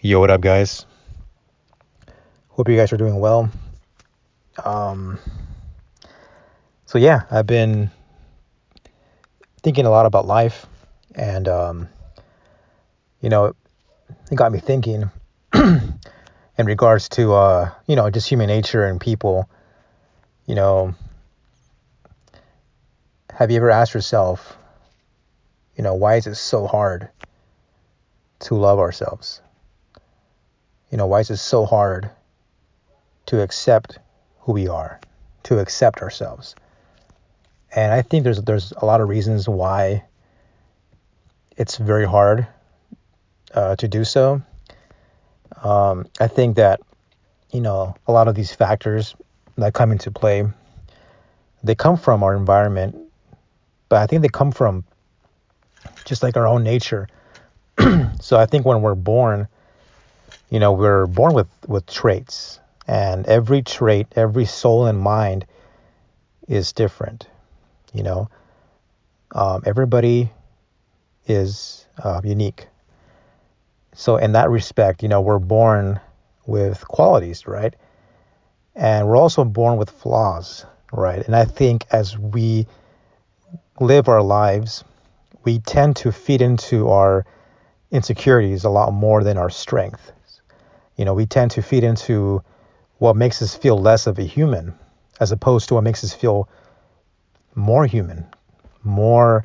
Yo, what up, guys? Hope you guys are doing well. Um, so yeah, I've been thinking a lot about life, and um, you know, it got me thinking in regards to uh, you know, just human nature and people. You know, have you ever asked yourself, you know, why is it so hard to love ourselves? You know, why is it so hard to accept who we are, to accept ourselves? And I think there's there's a lot of reasons why it's very hard uh, to do so. Um, I think that you know a lot of these factors that come into play, they come from our environment, but I think they come from just like our own nature. so I think when we're born, you know, we're born with with traits, and every trait, every soul and mind is different. You know, um, everybody is uh, unique. So in that respect, you know, we're born with qualities, right? And we're also born with flaws, right? And I think as we live our lives, we tend to feed into our insecurities a lot more than our strength. You know, we tend to feed into what makes us feel less of a human as opposed to what makes us feel more human, more,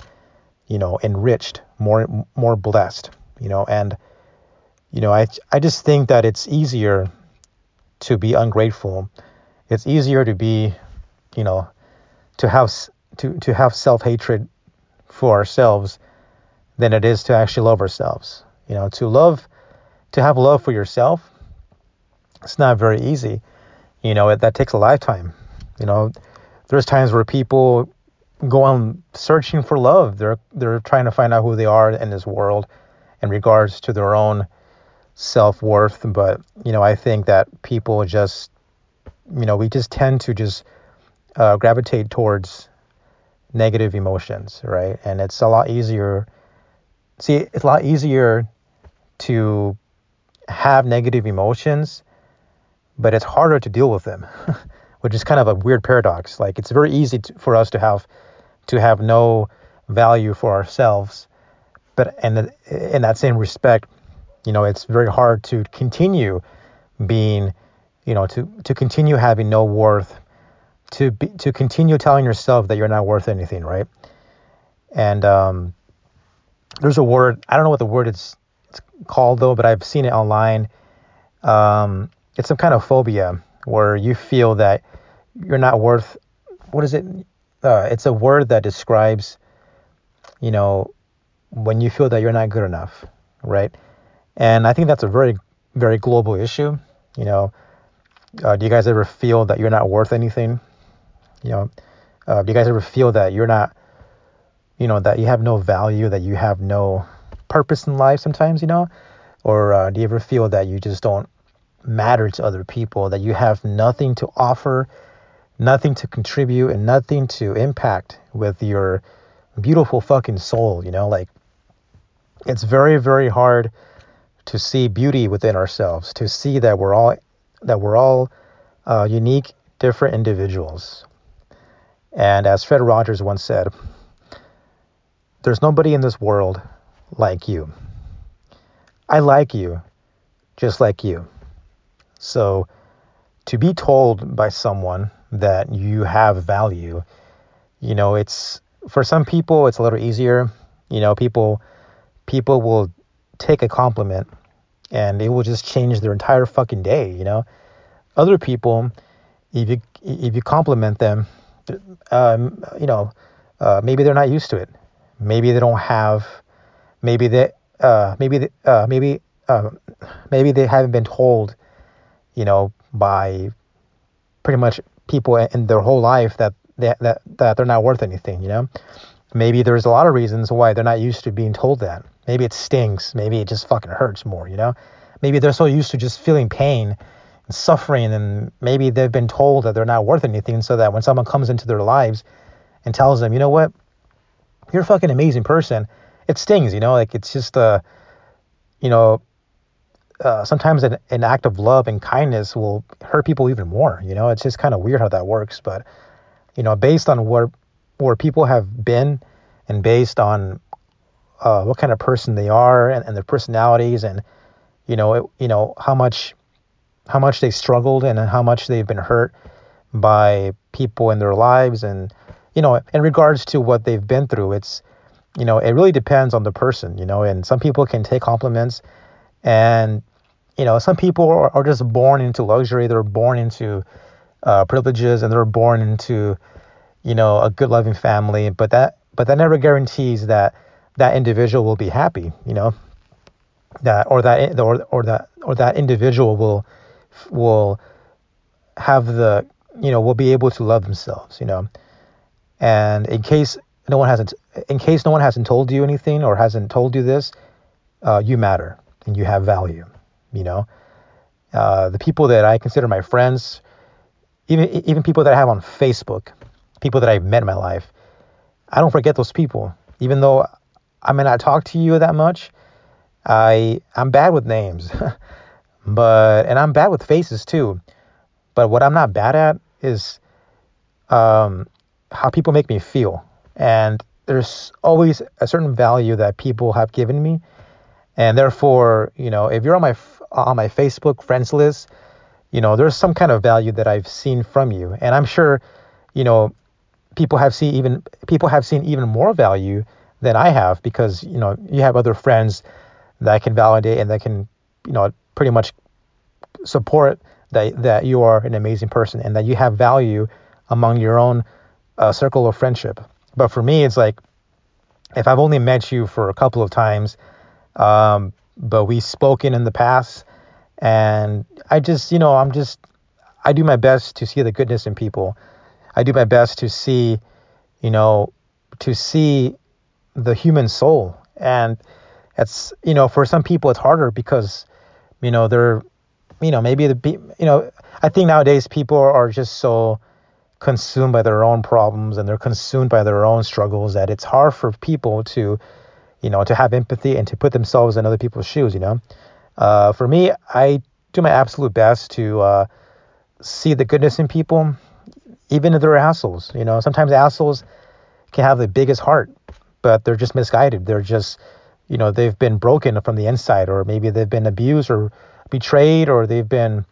you know, enriched, more more blessed, you know, and you know, I I just think that it's easier to be ungrateful. It's easier to be, you know, to have to to have self-hatred for ourselves than it is to actually love ourselves. You know, to love to have love for yourself, it's not very easy. You know, it, that takes a lifetime. You know, there's times where people go on searching for love. They're they're trying to find out who they are in this world in regards to their own self-worth, but you know, I think that people just you know, we just tend to just uh, gravitate towards negative emotions, right? And it's a lot easier see it's a lot easier to have negative emotions, but it's harder to deal with them, which is kind of a weird paradox. Like it's very easy to, for us to have to have no value for ourselves. But and in that same respect, you know, it's very hard to continue being, you know, to to continue having no worth, to be, to continue telling yourself that you're not worth anything, right? And um, there's a word I don't know what the word is it's called though, but I've seen it online. Um, it's some kind of phobia where you feel that you're not worth. What is it? uh, it's a word that describes, you know, when you feel that you're not good enough, right? And I think that's a very, very global issue. You know, uh, do you guys ever feel that you're not worth anything? You know, uh, do you guys ever feel that you're not, you know, that you have no value, that you have no purpose in life sometimes, you know? Or uh, do you ever feel that you just don't matter to other people, that you have nothing to offer nothing to contribute and nothing to impact with your beautiful fucking soul, you know? Like, it's very, very hard to see beauty within ourselves, to see that we're all that we're all uh, unique, different individuals. And as Fred Rogers once said, there's nobody in this world like you. I like you just like you. So to be told by someone that you have value. You know, it's for some people it's a little easier. You know, people people will take a compliment and it will just change their entire fucking day, you know. Other people if you if you compliment them, um, you know, uh, maybe they're not used to it. Maybe they don't have maybe they uh, maybe they, uh, maybe uh, maybe they haven't been told, you know, by pretty much people in their whole life that they, that that they're not worth anything. You know, maybe there's a lot of reasons why they're not used to being told that. Maybe it stings. Maybe it just fucking hurts more. You know, maybe they're so used to just feeling pain and suffering, and maybe they've been told that they're not worth anything, so that when someone comes into their lives and tells them, you know what, you're a fucking amazing person, it stings. You know, like it's just uh, you know, uh, sometimes an, an act of love and kindness will hurt people even more. You know, it's just kind of weird how that works. But you know, based on where where people have been, and based on uh, what kind of person they are and, and their personalities, and you know, it, you know how much how much they struggled and how much they've been hurt by people in their lives, and you know, in regards to what they've been through, it's you know, it really depends on the person. You know, and some people can take compliments and you know, some people are, are just born into luxury. They're born into uh, privileges, and they're born into, you know, a good loving family. But that, but that never guarantees that that individual will be happy. You know, that or that or or that or that individual will will have the you know will be able to love themselves. You know, and in case no one hasn't in case no one hasn't told you anything or hasn't told you this, uh, you matter and you have value you know. Uh, the people that I consider my friends, even even people that I have on Facebook, people that I've met in my life, I don't forget those people. Even though I may not talk to you that much, I I'm bad with names, but and I'm bad with faces too. But what I'm not bad at is um, how people make me feel, and there's always a certain value that people have given me, and therefore, you know, if you're on my on my Facebook friends list, you know, there's some kind of value that I've seen from you. And I'm sure, you know, people have seen even people have seen even more value than I have because, you know, you have other friends that can validate and that can, you know, pretty much support that that you are an amazing person and that you have value among your own uh, circle of friendship. But for me, it's like if I've only met you for a couple of times, um, but we've spoken in the past. And I just, you know, I'm just, I do my best to see the goodness in people. I do my best to see, you know, to see the human soul. And it's, you know, for some people it's harder because, you know, they're, you know, maybe the, you know, I think nowadays people are just so consumed by their own problems and they're consumed by their own struggles that it's hard for people to you know, to have empathy and to put themselves in other people's shoes, you know. Uh, for me, I do my absolute best to uh, see the goodness in people, even if they're assholes. You know, sometimes assholes can have the biggest heart, but they're just misguided. They're just, you know, they've been broken from the inside, or maybe they've been abused or betrayed, or they've been,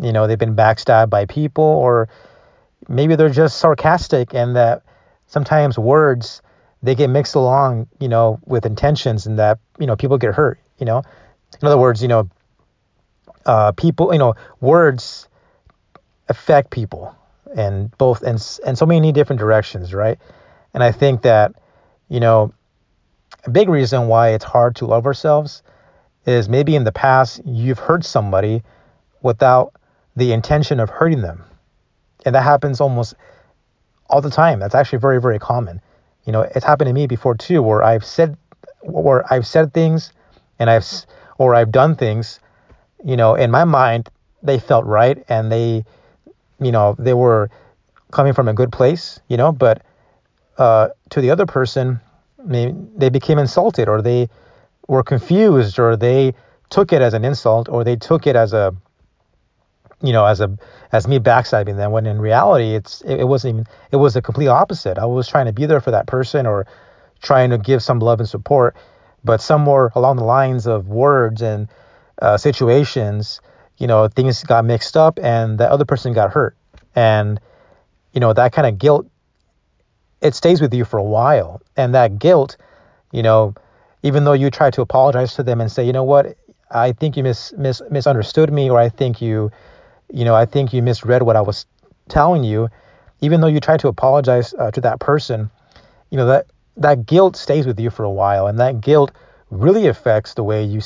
you know, they've been backstabbed by people, or maybe they're just sarcastic and that sometimes words they get mixed along, you know, with intentions and that, you know, people get hurt, you know. In other words, you know, uh, people, you know, words affect people and both and and so many different directions, right? And I think that, you know, a big reason why it's hard to love ourselves is maybe in the past you've hurt somebody without the intention of hurting them. And that happens almost all the time. That's actually very, very common. You know, it's happened to me before too, where I've said, where I've said things, and I've, or I've done things, you know, in my mind they felt right, and they, you know, they were coming from a good place, you know, but uh, to the other person, they, they became insulted, or they were confused, or they took it as an insult, or they took it as a, you know, as a as me backstabbing them when in reality it's it, it wasn't even it was the complete opposite. I was trying to be there for that person or trying to give some love and support, but somewhere along the lines of words and uh, situations, you know, things got mixed up and the other person got hurt, and you know that kind of guilt it stays with you for a while, and that guilt, you know, even though you try to apologize to them and say, you know what, I think you mis, mis misunderstood me, or I think you you know, I think you misread what I was telling you. Even though you try to apologize uh, to that person, you know that that guilt stays with you for a while, and that guilt really affects the way you.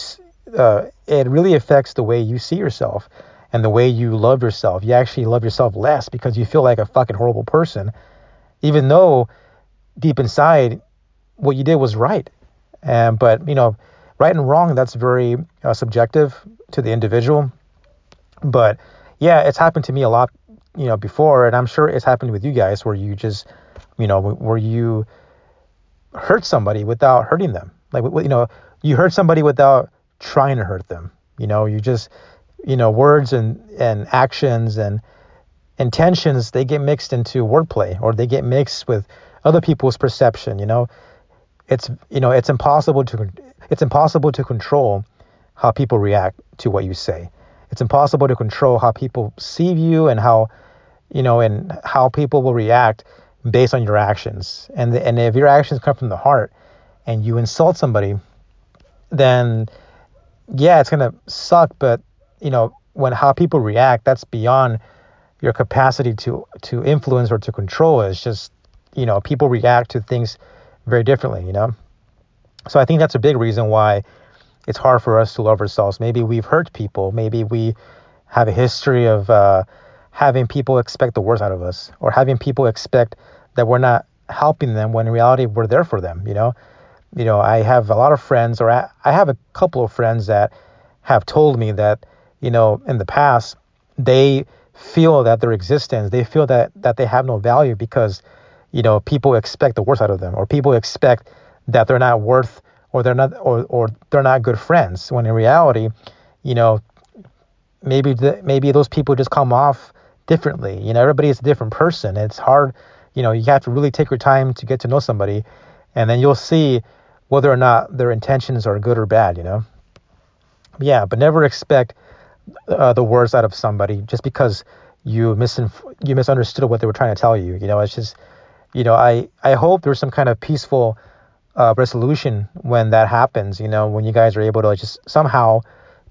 Uh, it really affects the way you see yourself and the way you love yourself. You actually love yourself less because you feel like a fucking horrible person, even though deep inside what you did was right. And but you know, right and wrong that's very uh, subjective to the individual. But yeah, it's happened to me a lot, you know, before, and I'm sure it's happened with you guys where you just, you know, where you hurt somebody without hurting them. Like, you know, you hurt somebody without trying to hurt them. You know, you just, you know, words and, and actions and intentions, they get mixed into wordplay or they get mixed with other people's perception, you know. It's, you know, it's impossible to, it's impossible to control how people react to what you say. It's impossible to control how people see you and how, you know, and how people will react based on your actions. And the, and if your actions come from the heart and you insult somebody, then yeah, it's gonna suck. But you know, when how people react, that's beyond your capacity to to influence or to control. It's just you know, people react to things very differently. You know, so I think that's a big reason why it's hard for us to love ourselves. Maybe we've hurt people. Maybe we have a history of uh, having people expect the worst out of us, or having people expect that we're not helping them when in reality we're there for them. You know, you know, I have a lot of friends, or I, I have a couple of friends that have told me that, you know, in the past they feel that their existence, they feel that that they have no value because, you know, people expect the worst out of them, or people expect that they're not worth, or they're not, or or they're not good friends. When in reality, you know, maybe the, maybe those people just come off differently. You know, everybody is a different person. It's hard you know, you have to really take your time to get to know somebody, and then you'll see whether or not their intentions are good or bad, you know? Yeah, but never expect uh, the worst out of somebody just because you misinf- you misunderstood what they were trying to tell you. You know, it's just, you know, I, I hope there's some kind of peaceful uh, resolution when that happens, you know, when you guys are able to just somehow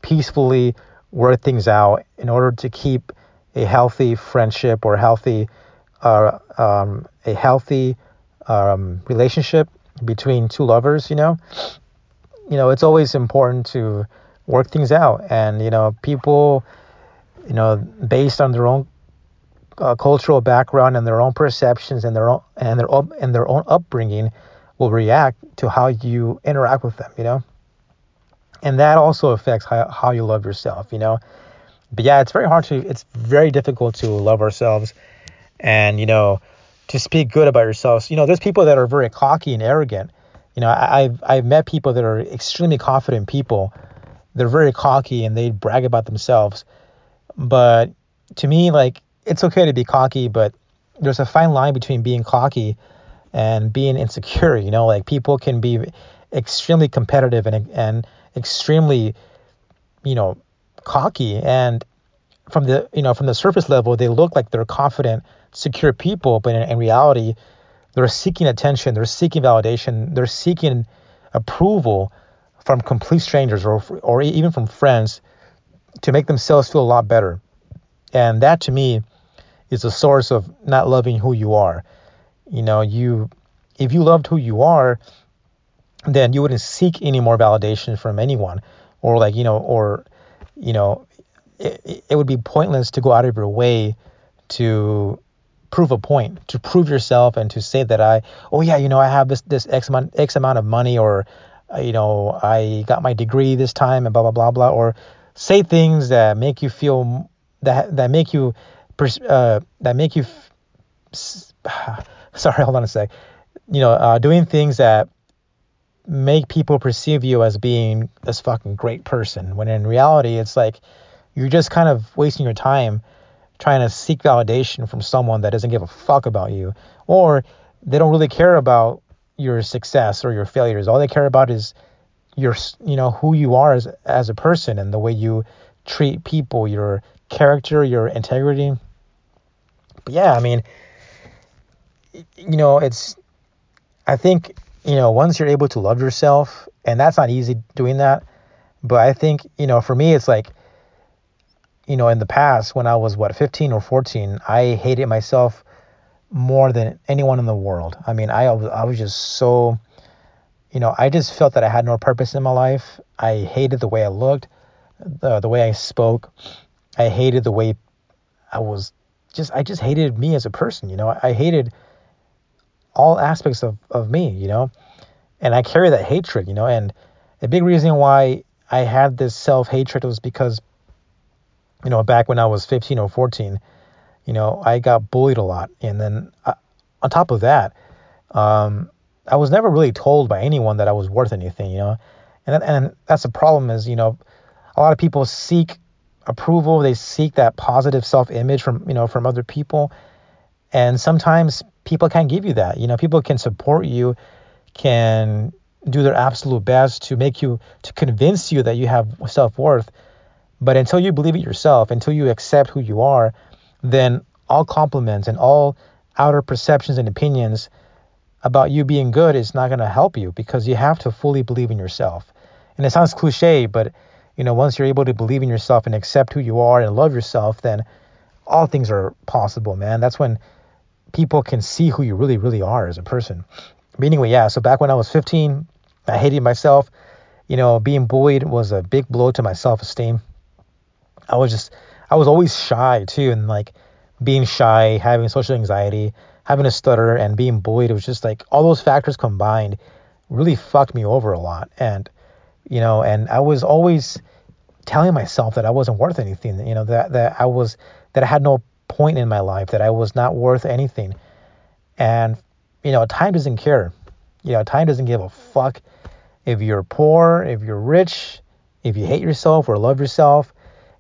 peacefully work things out in order to keep a healthy friendship or healthy uh, um, a healthy um, relationship between two lovers, you know, you know, it's always important to work things out. And, you know, people, you know, based on their own uh, cultural background and their own perceptions and their own and their and their own upbringing will react to how you interact with them, you know. And that also affects how, how you love yourself, you know. But yeah, it's very hard to it's very difficult to love ourselves and you know to speak good about yourselves. You know, there's people that are very cocky and arrogant. You know, I, have I've met people that are extremely confident people. They're very cocky and they brag about themselves. But to me, like it's okay to be cocky, but there's a fine line between being cocky and being insecure. You know, like people can be extremely competitive and and extremely, you know, cocky and from the you know from the surface level they look like they're confident secure people, but in, in reality, they're seeking attention, they're seeking validation, they're seeking approval from complete strangers or or even from friends to make themselves feel a lot better. And that to me is a source of not loving who you are. You know, you if you loved who you are, then you wouldn't seek any more validation from anyone. Or like, you know, or you know, it, it would be pointless to go out of your way to prove a point, to prove yourself and to say that I, oh yeah, you know, I have this this X amount X amount of money or uh, you know, I got my degree this time and blah blah blah blah. Or say things that make you feel that that make you uh, that make you sorry, hold on a sec. You know, uh, doing things that make people perceive you as being this fucking great person when in reality it's like you're just kind of wasting your time trying to seek validation from someone that doesn't give a fuck about you or they don't really care about your success or your failures all they care about is your you know who you are as as a person and the way you treat people your character your integrity but yeah i mean you know it's i think you know once you're able to love yourself and that's not easy doing that but i think you know for me it's like you know, in the past when I was what 15 or 14, I hated myself more than anyone in the world. I mean, I I was just so you know, I just felt that I had no purpose in my life. I hated the way I looked, the the way I spoke. I hated the way I was just I just hated me as a person, you know. I hated all aspects of, of me, you know. And I carry that hatred, you know, and a big reason why I had this self hatred was because you know, back when I was 15 or 14, you know, I got bullied a lot. And then uh, on top of that, um, I was never really told by anyone that I was worth anything, you know. And and that's the problem is, you know, a lot of people seek approval. They seek that positive self-image from you know from other people, and sometimes people can't give you that. You know, people can support you, can do their absolute best to make you to convince you that you have self-worth, but until you believe it yourself, until you accept who you are, then all compliments and all outer perceptions and opinions about you being good is not going to help you because you have to fully believe in yourself. And it sounds cliche, but you know, once you're able to believe in yourself and accept who you are and love yourself, then all things are possible, man. That's when people can see who you really, really are as a person. But anyway, yeah, so back when I was 15, I hated myself. You know, being bullied was a big blow to my self esteem. I was just, I was always shy too, and like being shy, having social anxiety, having a stutter, and being bullied. It was just like all those factors combined really fucked me over a lot. And, you know, and I was always telling myself that I wasn't worth anything, you know, that, that I was, that I had no point in my life, that I was not worth anything. And, you know, time doesn't care. You know, time doesn't give a fuck if you're poor, if you're rich, if you hate yourself or love yourself,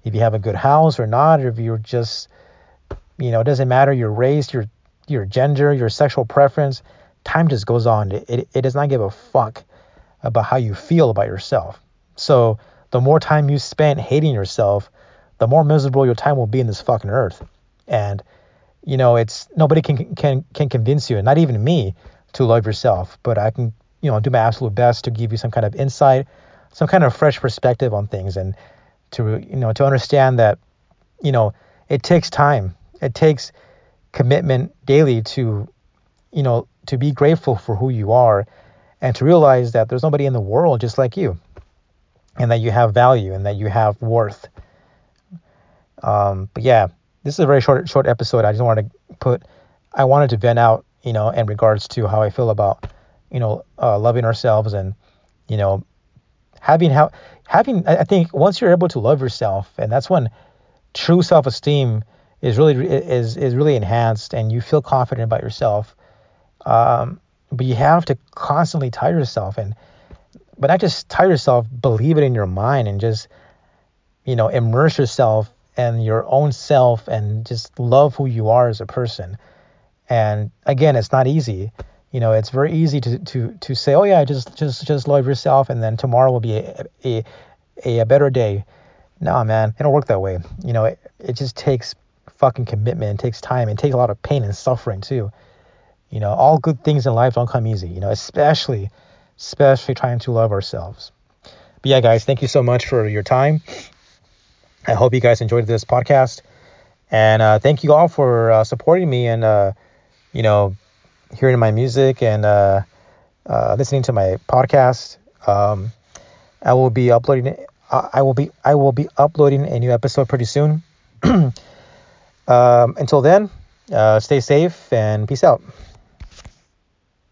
if you have a good house or not, or if you're just, you know, it doesn't matter your race, your your gender, your sexual preference. Time just goes on. It, it, it does not give a fuck about how you feel about yourself. So the more time you spend hating yourself, the more miserable your time will be in this fucking earth. And you know, it's nobody can can can convince you, and not even me, to love yourself. But I can, you know, do my absolute best to give you some kind of insight, some kind of fresh perspective on things, and to you know to understand that, you know, it takes time. It takes commitment daily to, you know, to be grateful for who you are, and to realize that there's nobody in the world just like you, and that you have value and that you have worth. Um, but yeah, this is a very short short episode. I just wanted to put, I wanted to vent out, you know, in regards to how I feel about, you know, uh, loving ourselves and, you know, having how having. I think once you're able to love yourself, and that's when true self esteem is really is is really enhanced, and you feel confident about yourself. Um, but you have to constantly tire yourself and but not just tire yourself believe it in your mind and just you know immerse yourself and your own self and just love who you are as a person. And again, it's not easy. You know, it's very easy to to to say, "Oh yeah, just just just love yourself and then tomorrow will be a a, a, better day." No, man, it don't work that way. You know, it, it just takes fucking commitment, it takes time, it takes a lot of pain and suffering too. You know, all good things in life don't come easy, you know, especially especially trying to love ourselves. But yeah, guys, thank you so much for your time. I hope you guys enjoyed this podcast. And uh, thank you all for uh, supporting me and, uh, you know, hearing my music and uh, uh, listening to my podcast. Um, I will be uploading. Uh, I will be. I will be uploading a new episode pretty soon. um, until then, stay safe and peace out.